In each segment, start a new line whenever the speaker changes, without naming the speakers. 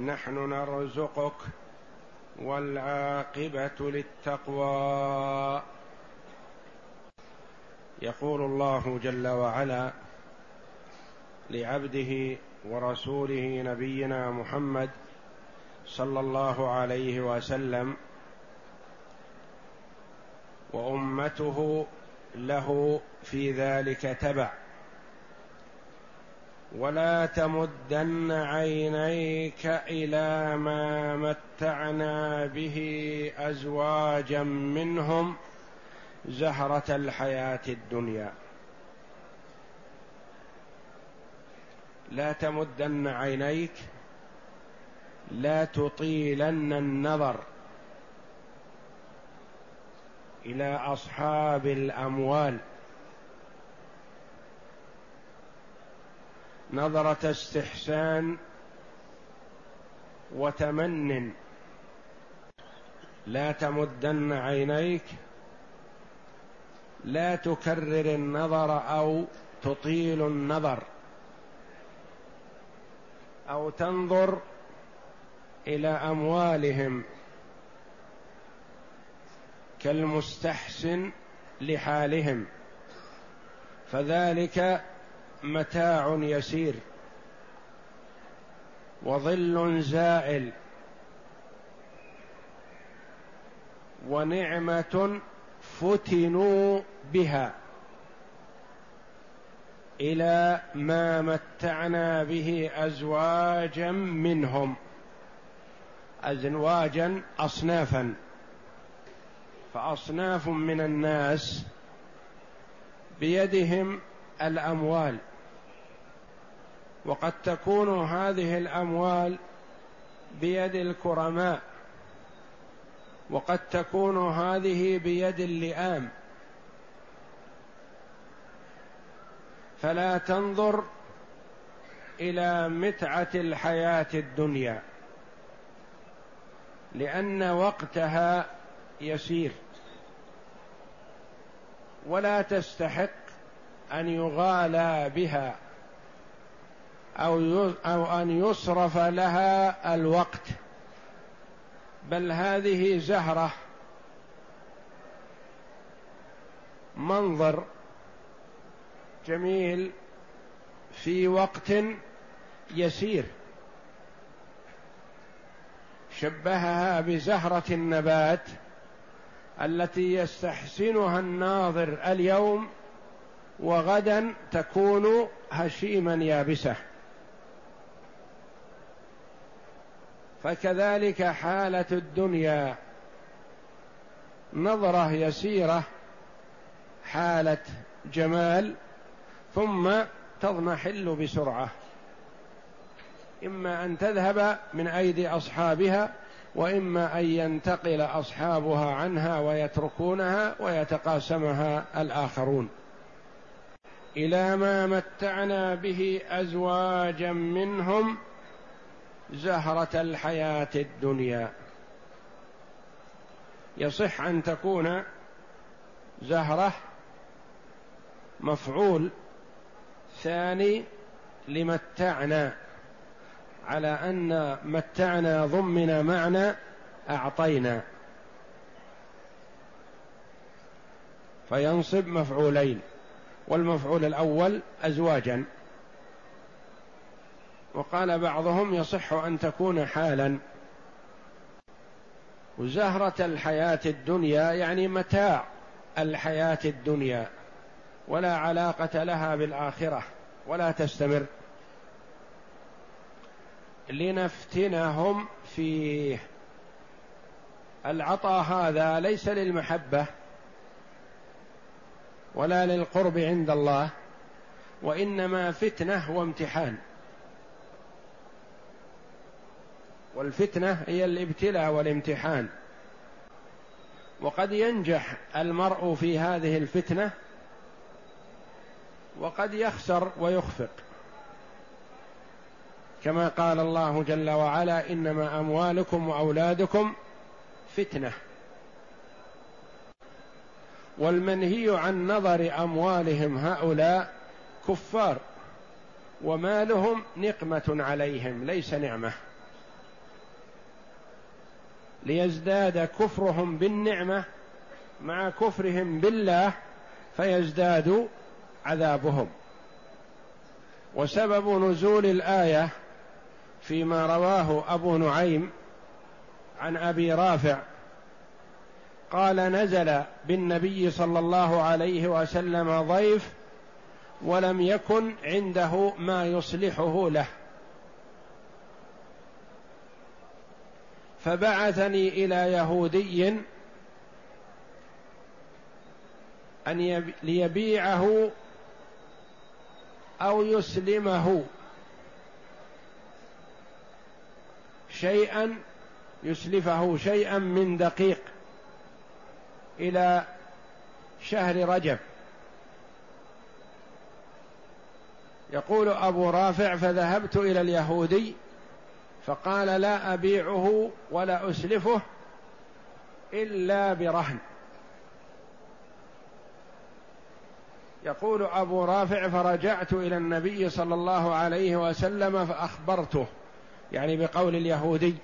نحن نرزقك والعاقبة للتقوى. يقول الله جل وعلا لعبده ورسوله نبينا محمد صلى الله عليه وسلم وأمته له في ذلك تبع. ولا تمدن عينيك إلى ما متعنا به أزواجا منهم زهرة الحياة الدنيا. لا تمدن عينيك لا تطيلن النظر إلى أصحاب الأموال. نظرة استحسان وتمن. لا تمدن عينيك لا تكرر النظر أو تطيل النظر أو تنظر إلى أموالهم كالمستحسن لحالهم. فذلك متاع يسير وظل زائل ونعمة فتنوا بها إلى ما متعنا به أزواجا منهم ازواجا اصنافا. فأصناف من الناس بيدهم الأموال. وقد تكون هذه الأموال بيد الكرماء وقد تكون هذه بيد اللئام. فلا تنظر إلى متعة الحياة الدنيا لأن وقتها يسير. ولا تستحق أن يغالى بها أو أو أن يصرف لها الوقت. بل هذه زهرة منظر جميل في وقت يسير. شبهها بزهرة النبات التي يستحسنها الناظر اليوم وغدا تكون هشيما يابسة. فكذلك حالة الدنيا. نظرة يسيرة حالة جمال ثم تضمحل بسرعة. إما أن تذهب من أيدي أصحابها وإما أن ينتقل أصحابها عنها ويتركونها ويتقاسمها الآخرون. إلى ما متعنا به أزواجا منهم زهرة الحياة الدنيا. يصح أن تكون زهرة مفعول ثاني لمتعنا على أن متعنا ضمن معنى أعطينا. فينصب مفعولين. والمفعول الأول ازواجا. وقال بعضهم يصح أن تكون حالا. وزهرة الحياة الدنيا يعني متاع الحياة الدنيا. ولا علاقة لها بالآخرة ولا تستمر. لنفتنهم فيه. العطاء هذا ليس للمحبة. ولا للقرب عند الله وإنما فتنة وامتحان. والفتنة هي الابتلاء والامتحان. وقد ينجح المرء في هذه الفتنة وقد يخسر ويخفق. كما قال الله جل وعلا إنما أموالكم وأولادكم فتنة. والمنهي عن نظر أموالهم هؤلاء كفار ومالهم نقمة عليهم ليس نعمة. ليزداد كفرهم بالنعمة مع كفرهم بالله فيزداد عذابهم. وسبب نزول الآية فيما رواه أبو نعيم عن أبي رافع قال نزل بالنبي صلى الله عليه وسلم ضيف ولم يكن عنده ما يصلحه له. فبعثني إلى يهودي أن ليبيعه أو يسلمه. شيئا يسلفه شيئا من دقيق. إلى شهر رجب. يقول أبو رافع فذهبت إلى اليهودي فقال لا أبيعه ولا أسلفه إلا برهن. يقول أبو رافع فرجعت إلى النبي صلى الله عليه وسلم فأخبرته يعني بقول اليهودي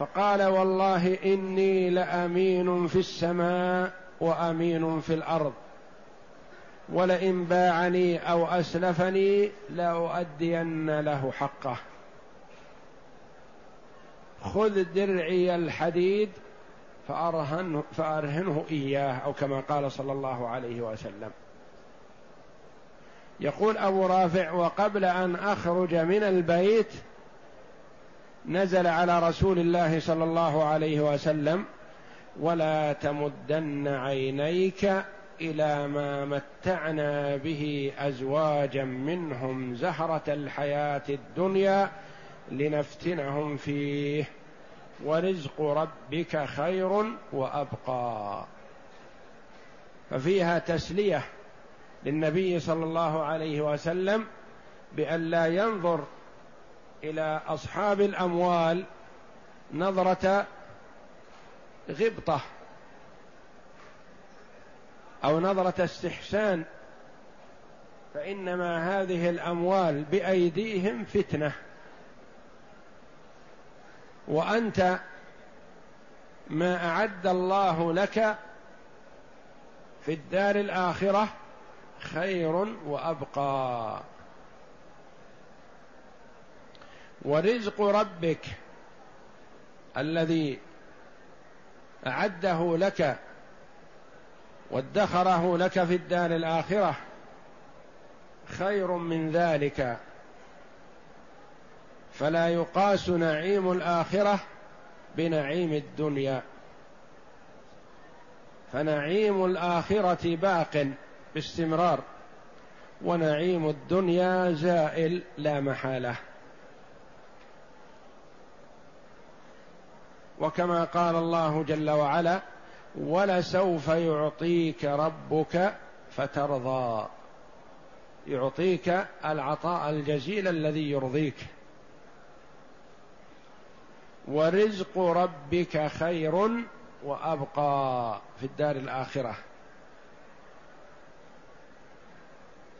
فقال والله إني لأمين في السماء وأمين في الأرض. ولئن باعني أو أسلفني لأؤدين له حقه. خذ درعي الحديد فأرهنه, فأرهنه إياه أو كما قال صلى الله عليه وسلم. يقول أبو رافع وقبل أن أخرج من البيت نزل على رسول الله صلى الله عليه وسلم ولا تمدن عينيك إلى ما متعنا به أزواجا منهم زهرة الحياة الدنيا لنفتنهم فيه. ورزق ربك خير وأبقى. ففيها تسلية للنبي صلى الله عليه وسلم بأن لا ينظر إلى أصحاب الأموال نظرة غبطة أو نظرة استحسان فإنما هذه الأموال بأيديهم فتنة. وأنت ما أعد الله لك في الدار الآخرة خير وأبقى. ورزق ربك الذي أعده لك وادخره لك في الدار الآخرة خير من ذلك. فلا يقاس نعيم الآخرة بنعيم الدنيا. فنعيم الآخرة باق باستمرار ونعيم الدنيا زائل لا محالة. وكما قال الله جل وعلا ولسوف يعطيك ربك فترضى. يعطيك العطاء الجزيل الذي يرضيك. ورزق ربك خير وأبقى في الدار الآخرة.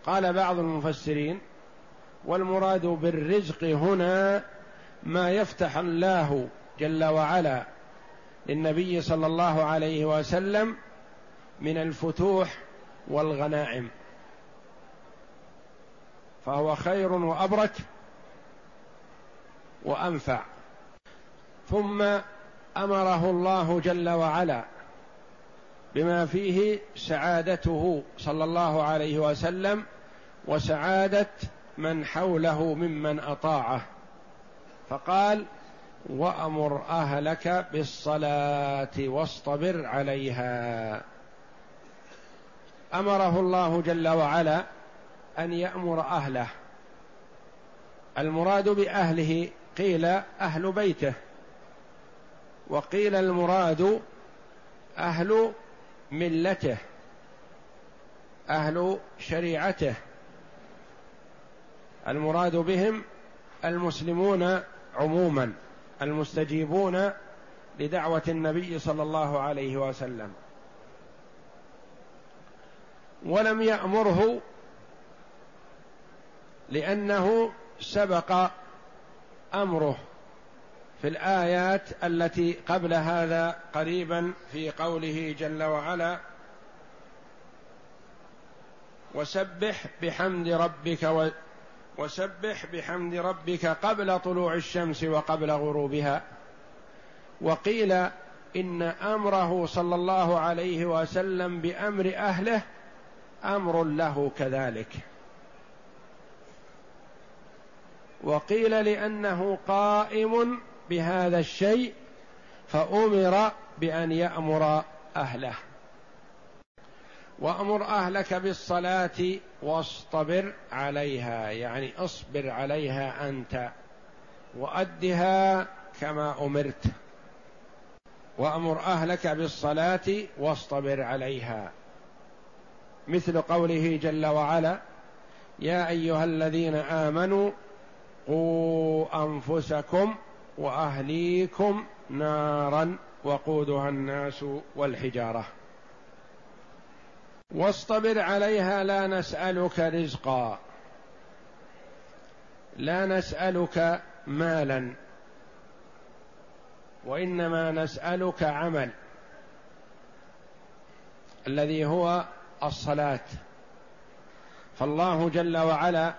قال بعض المفسرين والمراد بالرزق هنا ما يفتح الله جل وعلا للنبي صلى الله عليه وسلم من الفتوح والغنائم. فهو خير وأبرك وأنفع. ثم أمره الله جل وعلا بما فيه سعادته صلى الله عليه وسلم وسعادة من حوله ممن أطاعه. فقال وأمر أهلك بالصلاة واصطبر عليها. أمره الله جل وعلا أن يأمر أهله. المراد بأهله قيل أهل بيته. وقيل المراد أهل ملته. أهل شريعته. المراد بهم المسلمون عموما. المستجيبون لدعوة النبي صلى الله عليه وسلم. ولم يأمره لأنه سبق أمره في الآيات التي قبل هذا قريبا في قوله جل وعلا وسبح بحمد ربك وسبح بحمد ربك قبل طلوع الشمس وقبل غروبها. وقيل إن أمره صلى الله عليه وسلم بأمر أهله أمر له كذلك. وقيل لأنه قائم بهذا الشيء فأمر بأن يأمر أهله. وأمر أهلك بالصلاة واصطبر عليها يعني اصبر عليها أنت وأدها كما أمرت. وأمر أهلك بالصلاة واصطبر عليها. مثل قوله جل وعلا يا أيها الذين آمنوا قوا أنفسكم وأهليكم نارا وقودها الناس والحجارة. واصطبر عليها لا نسألك رزقا. لا نسألك مالا. وإنما نسألك عمل. الذي هو الصلاة. فالله جل وعلا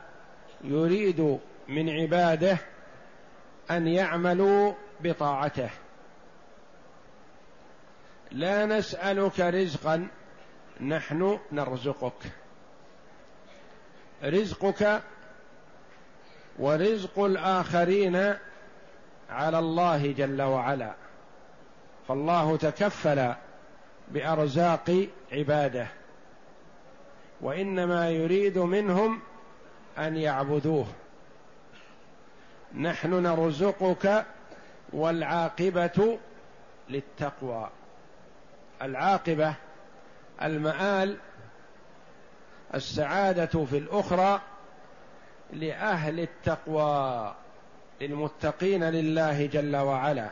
يريد من عباده أن يعملوا بطاعته. لا نسألك رزقا نحن نرزقك. رزقك ورزق الآخرين على الله جل وعلا. فالله تكفل بأرزاق عباده. وإنما يريد منهم أن يعبدوه. نحن نرزقك والعاقبة للتقوى. العاقبة المآل السعادة في الأخرى لأهل التقوى للمتقين لله جل وعلا.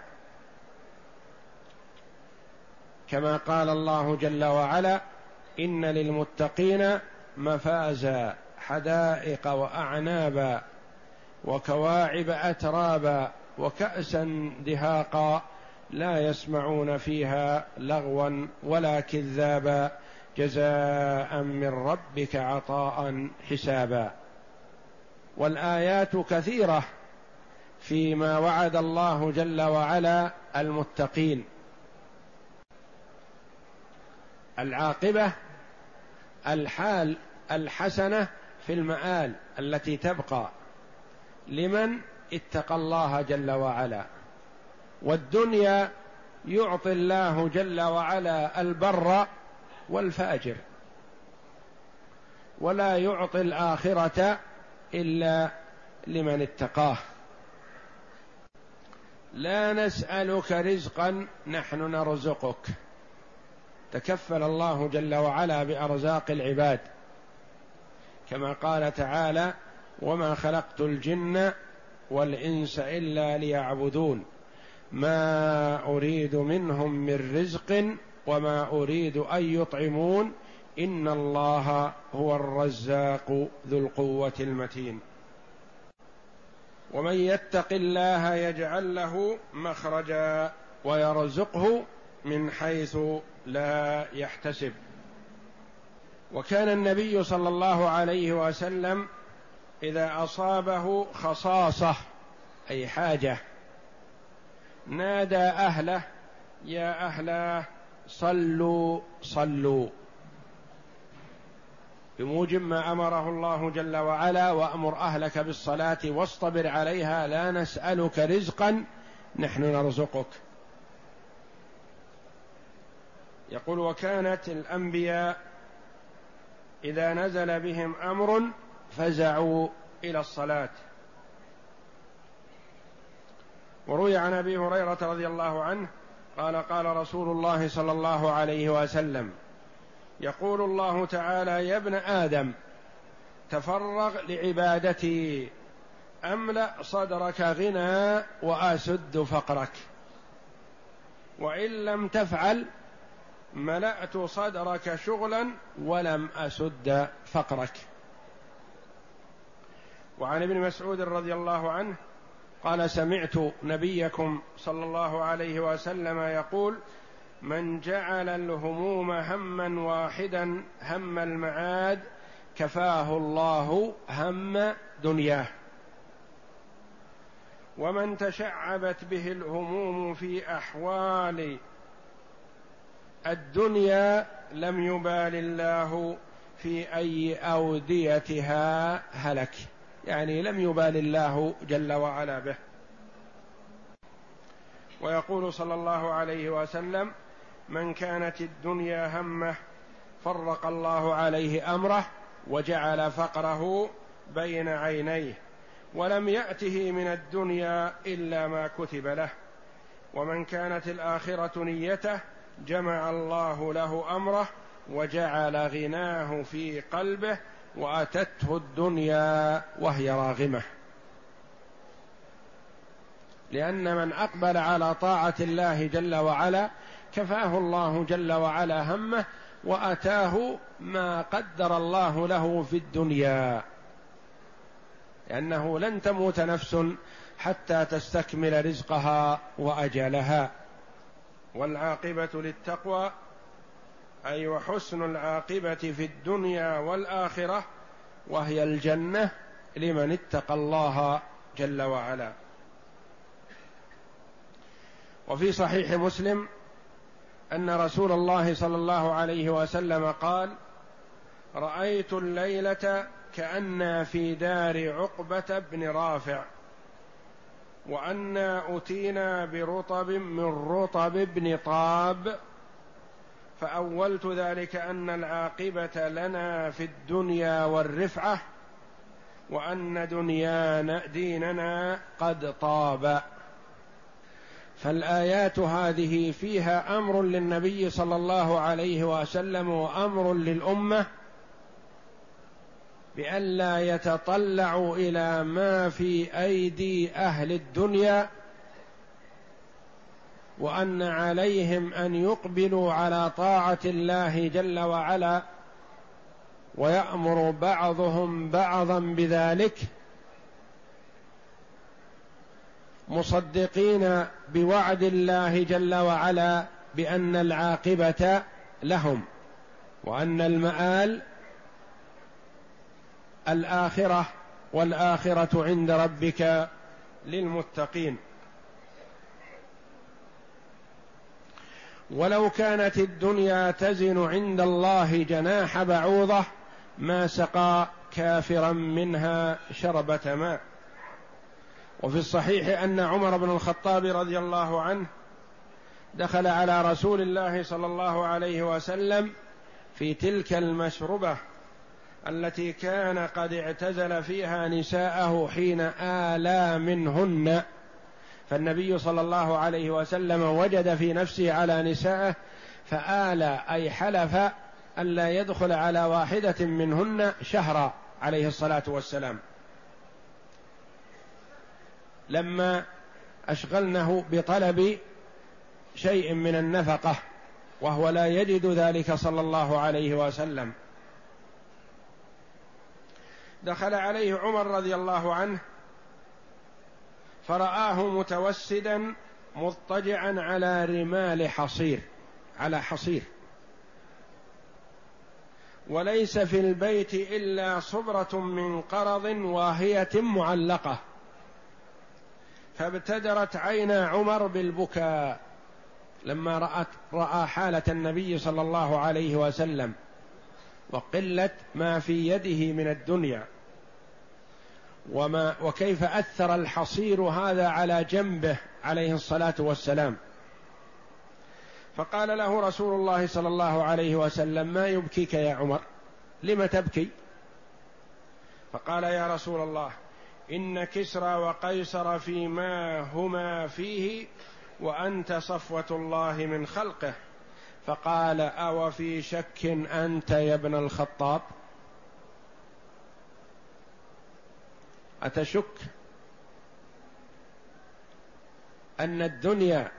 كما قال الله جل وعلا إن للمتقين مفازا حدائق وأعنابا وكواعب أترابا وكأسا دهاقا. لا يسمعون فيها لغوا ولا كذابا جزاء من ربك عطاء حسابا. والآيات كثيرة فيما وعد الله جل وعلا المتقين. العاقبة الحال الحسنة في المآل التي تبقى لمن اتقى الله جل وعلا. والدنيا يعطي الله جل وعلا البر والفاجر. ولا يعطي الآخرة إلا لمن اتقاه. لا نسألك رزقا نحن نرزقك. تكفل الله جل وعلا بأرزاق العباد. كما قال تعالى وما خلقت الجن والإنس إلا ليعبدون ما أريد منهم من رزق وما أريد أن يطعمون إن الله هو الرزاق ذو القوة المتين. ومن يتق الله يجعل له مخرجا ويرزقه من حيث لا يحتسب. وكان النبي صلى الله عليه وسلم إذا أصابه خصاصة أي حاجة نادى أهله يا أهله صلوا صلوا. بموجب ما أمره الله جل وعلا وأمر أهلك بالصلاة واصطبر عليها لا نسألك رزقا نحن نرزقك. يقول وكانت الأنبياء إذا نزل بهم أمر فزعوا إلى الصلاة. وروي عن أبي هريرة رضي الله عنه قال قال رسول الله صلى الله عليه وسلم يقول الله تعالى يا ابن آدم تفرغ لعبادتي أملأ صدرك غنى وأسد فقرك وإن لم تفعل ملأت صدرك شغلا ولم أسد فقرك. وعن ابن مسعود رضي الله عنه قال سمعت نبيكم صلى الله عليه وسلم يقول من جعل الهموم هما واحدا هم المعاد كفاه الله هم دنياه. ومن تشعبت به الهموم في أحوال الدنيا لم يبال الله في أي أوديتها هلك. يعني لم يبال الله جل وعلا به. ويقول صلى الله عليه وسلم من كانت الدنيا همه فرق الله عليه أمره وجعل فقره بين عينيه ولم يأته من الدنيا إلا ما كتب له. ومن كانت الآخرة نيته جمع الله له أمره وجعل غناه في قلبه واتته الدنيا وهي راغمة. لأن من أقبل على طاعة الله جل وعلا كفاه الله جل وعلا همه وأتاه ما قدر الله له في الدنيا. لأنه لن تموت نفس حتى تستكمل رزقها وأجلها. والعاقبة للتقوى أي وحسن العاقبة في الدنيا والآخرة وهي الجنة لمن اتقى الله جل وعلا. وفي صحيح مسلم أن رسول الله صلى الله عليه وسلم قال رأيت الليلة كانا في دار عقبة بن رافع وانا أتينا برطب من رطب بن طاب فأولت ذلك أن العاقبة لنا في الدنيا والرفعة وأن دنيانا ديننا قد طاب. فالآيات هذه فيها أمر للنبي صلى الله عليه وسلم وأمر للأمة بألا يتطلعوا إلى ما في أيدي أهل الدنيا وأن عليهم أن يقبلوا على طاعة الله جل وعلا ويأمر بعضهم بعضا بذلك مصدقين بوعد الله جل وعلا بأن العاقبة لهم وأن المآل الآخرة والآخرة عند ربك للمتقين ولو كانت الدنيا تزن عند الله جناح بعوضة ما سقى كافرا منها شربة ماء. وفي الصحيح أن عمر بن الخطاب رضي الله عنه دخل على رسول الله صلى الله عليه وسلم في تلك المشربة التي كان قد اعتزل فيها نساءه حين آلى منهن. فالنبي صلى الله عليه وسلم وجد في نفسه على نسائه فآلى أي حلف ألا يدخل على واحدة منهن شهرا عليه الصلاة والسلام. لما أشغلنه بطلب شيء من النفقة وهو لا يجد ذلك صلى الله عليه وسلم. دخل عليه عمر رضي الله عنه فرآه متوسدا مضطجعا على رمال حصير على حصير. وليس في البيت إلا صبرة من قرض واهية معلقة. فابتدرت عينا عمر بالبكاء لما رأت رأى حالة النبي صلى الله عليه وسلم وقلة ما في يده من الدنيا. وما وكيف أثر الحصير هذا على جنبه عليه الصلاة والسلام. فقال له رسول الله صلى الله عليه وسلم ما يبكيك يا عمر؟ لم تبكي؟ فقال يا رسول الله إن كسرى وقيصر فيما هما فيه وأنت صفوة الله من خلقه. فقال أو في شك أنت يا ابن الخطاب؟ أتشك أن الدنيا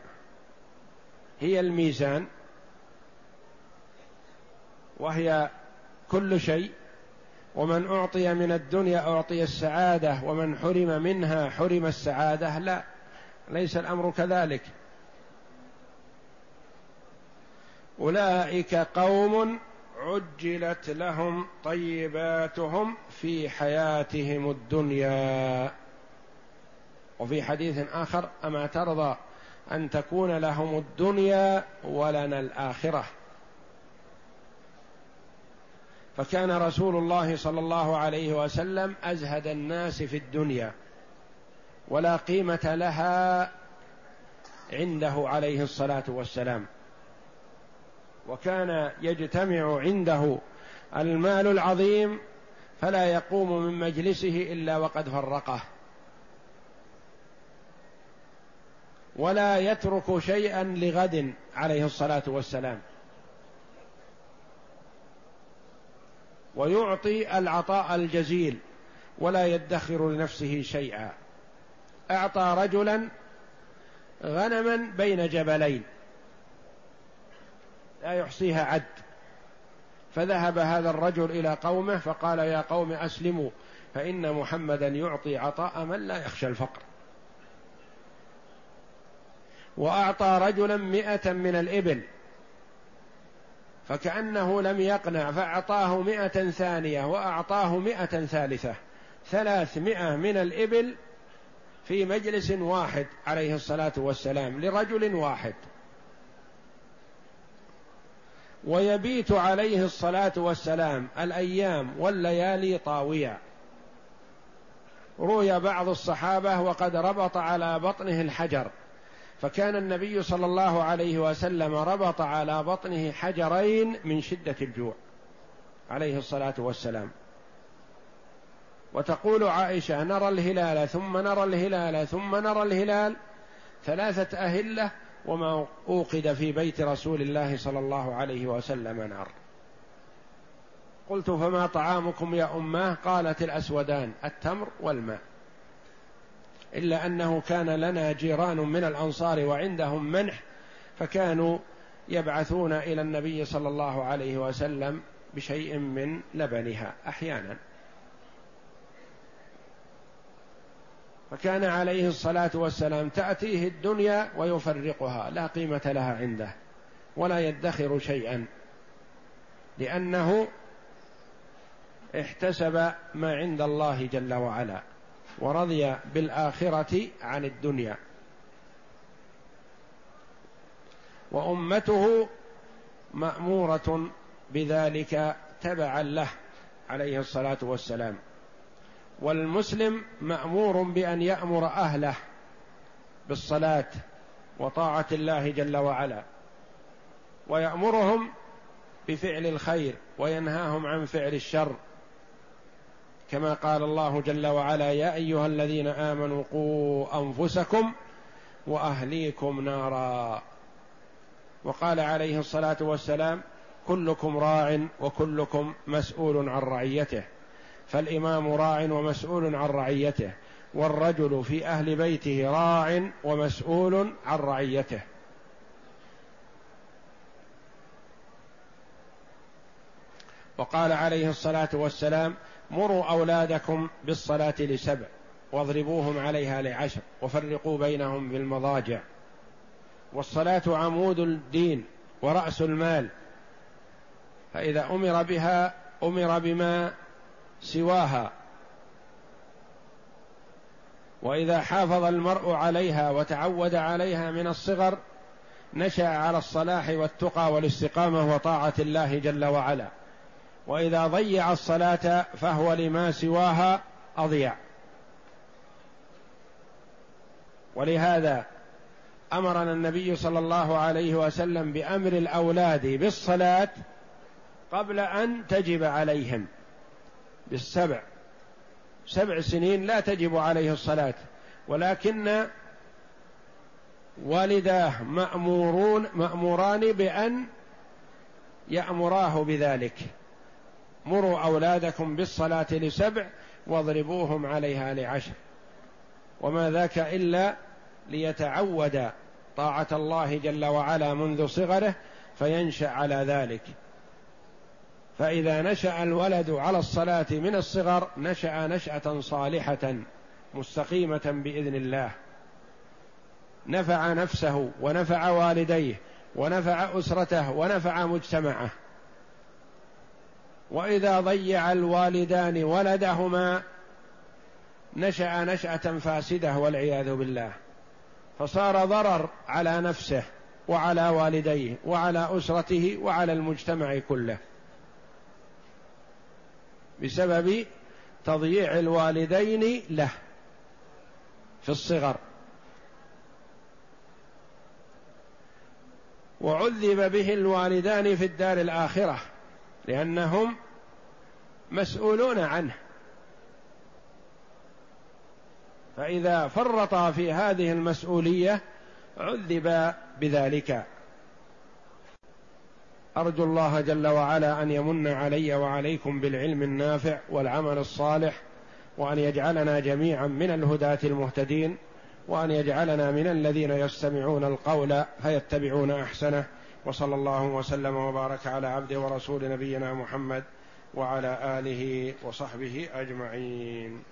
هي الميزان وهي كل شيء ومن أعطي من الدنيا أعطي السعادة ومن حرم منها حرم السعادة. لا ليس الأمر كذلك. أولئك قوم عجلت لهم طيباتهم في حياتهم الدنيا. وفي حديث آخر أما ترضى أن تكون لهم الدنيا ولنا الآخرة. فكان رسول الله صلى الله عليه وسلم أزهد الناس في الدنيا ولا قيمة لها عنده عليه الصلاة والسلام. وكان يجتمع عنده المال العظيم فلا يقوم من مجلسه إلا وقد فرقه. ولا يترك شيئا لغد عليه الصلاة والسلام. ويعطي العطاء الجزيل ولا يدخر لنفسه شيئا. أعطى رجلا غنما بين جبلين. لا يحصيها عد. فذهب هذا الرجل إلى قومه فقال يا قوم أسلموا فإن محمدا يعطي عطاء من لا يخشى الفقر. وأعطى رجلا مائه من الإبل فكأنه لم يقنع فأعطاه مئة ثانية وأعطاه مئة ثالثة. ثلاثمائة من الإبل في مجلس واحد عليه الصلاة والسلام لرجل واحد. ويبيت عليه الصلاة والسلام الأيام والليالي طاوية روي بعض الصحابة وقد ربط على بطنه الحجر فكان النبي صلى الله عليه وسلم ربط على بطنه حجرين من شدة الجوع عليه الصلاة والسلام. وتقول عائشة نرى الهلال ثم نرى الهلال ثم نرى الهلال ثلاثة أهلة وما أوقد في بيت رسول الله صلى الله عليه وسلم نار. قلت فما طعامكم يا أماه؟ قالت الأسودان التمر والماء. إلا أنه كان لنا جيران من الأنصار وعندهم منح فكانوا يبعثون إلى النبي صلى الله عليه وسلم بشيء من لبنها أحيانا. فكان عليه الصلاة والسلام تأتيه الدنيا ويفرقها لا قيمة لها عنده ولا يدخر شيئا لأنه احتسب ما عند الله جل وعلا ورضي بالآخرة عن الدنيا. وأمته مأمورة بذلك تبعا له عليه الصلاة والسلام. والمسلم مأمور بأن يأمر أهله بالصلاة وطاعة الله جل وعلا ويأمرهم بفعل الخير وينهاهم عن فعل الشر. كما قال الله جل وعلا يا أيها الذين آمنوا قوا أنفسكم وأهليكم نارا. وقال عليه الصلاة والسلام كلكم راع وكلكم مسؤول عن رعيته. فالإمام راع ومسؤول عن رعيته والرجل في أهل بيته راع ومسؤول عن رعيته. وقال عليه الصلاة والسلام مروا أولادكم بالصلاة لسبع واضربوهم عليها لعشر وفرقوا بينهم بالمضاجع والصلاة عمود الدين ورأس المال فإذا أمر بها أمر بما سواها. وإذا حافظ المرء عليها وتعود عليها من الصغر نشأ على الصلاح والتقى والاستقامة وطاعة الله جل وعلا. وإذا ضيع الصلاة فهو لما سواها أضيع. ولهذا أمرنا النبي صلى الله عليه وسلم بأمر الأولاد بالصلاة قبل أن تجب عليهم. بالسبع. سبع سنين لا تجب عليه الصلاة ولكن والداه مأمورون مأموران بأن يأمراه بذلك. مروا أولادكم بالصلاة لسبع واضربوهم عليها لعشر. وما ذاك إلا ليتعود طاعة الله جل وعلا منذ صغره فينشأ على ذلك. فإذا نشأ الولد على الصلاة من الصغر نشأ نشأة صالحة مستقيمة بإذن الله. نفع نفسه ونفع والديه ونفع أسرته ونفع مجتمعه. وإذا ضيع الوالدان ولدهما نشأ نشأة فاسدة والعياذ بالله. فصار ضرر على نفسه وعلى والديه وعلى أسرته وعلى المجتمع كله. بسبب تضييع الوالدين له في الصغر. وعذب به الوالدان في الدار الآخرة لأنهم مسؤولون عنه. فإذا فرط في هذه المسؤولية عذب بذلك. أرجو الله جل وعلا أن يمن علي وعليكم بالعلم النافع والعمل الصالح وأن يجعلنا جميعا من الهداة المهتدين وأن يجعلنا من الذين يستمعون القول فيتبعون أحسنه. وصلى الله وسلم وبارك على عبده ورسول نبينا محمد وعلى آله وصحبه أجمعين.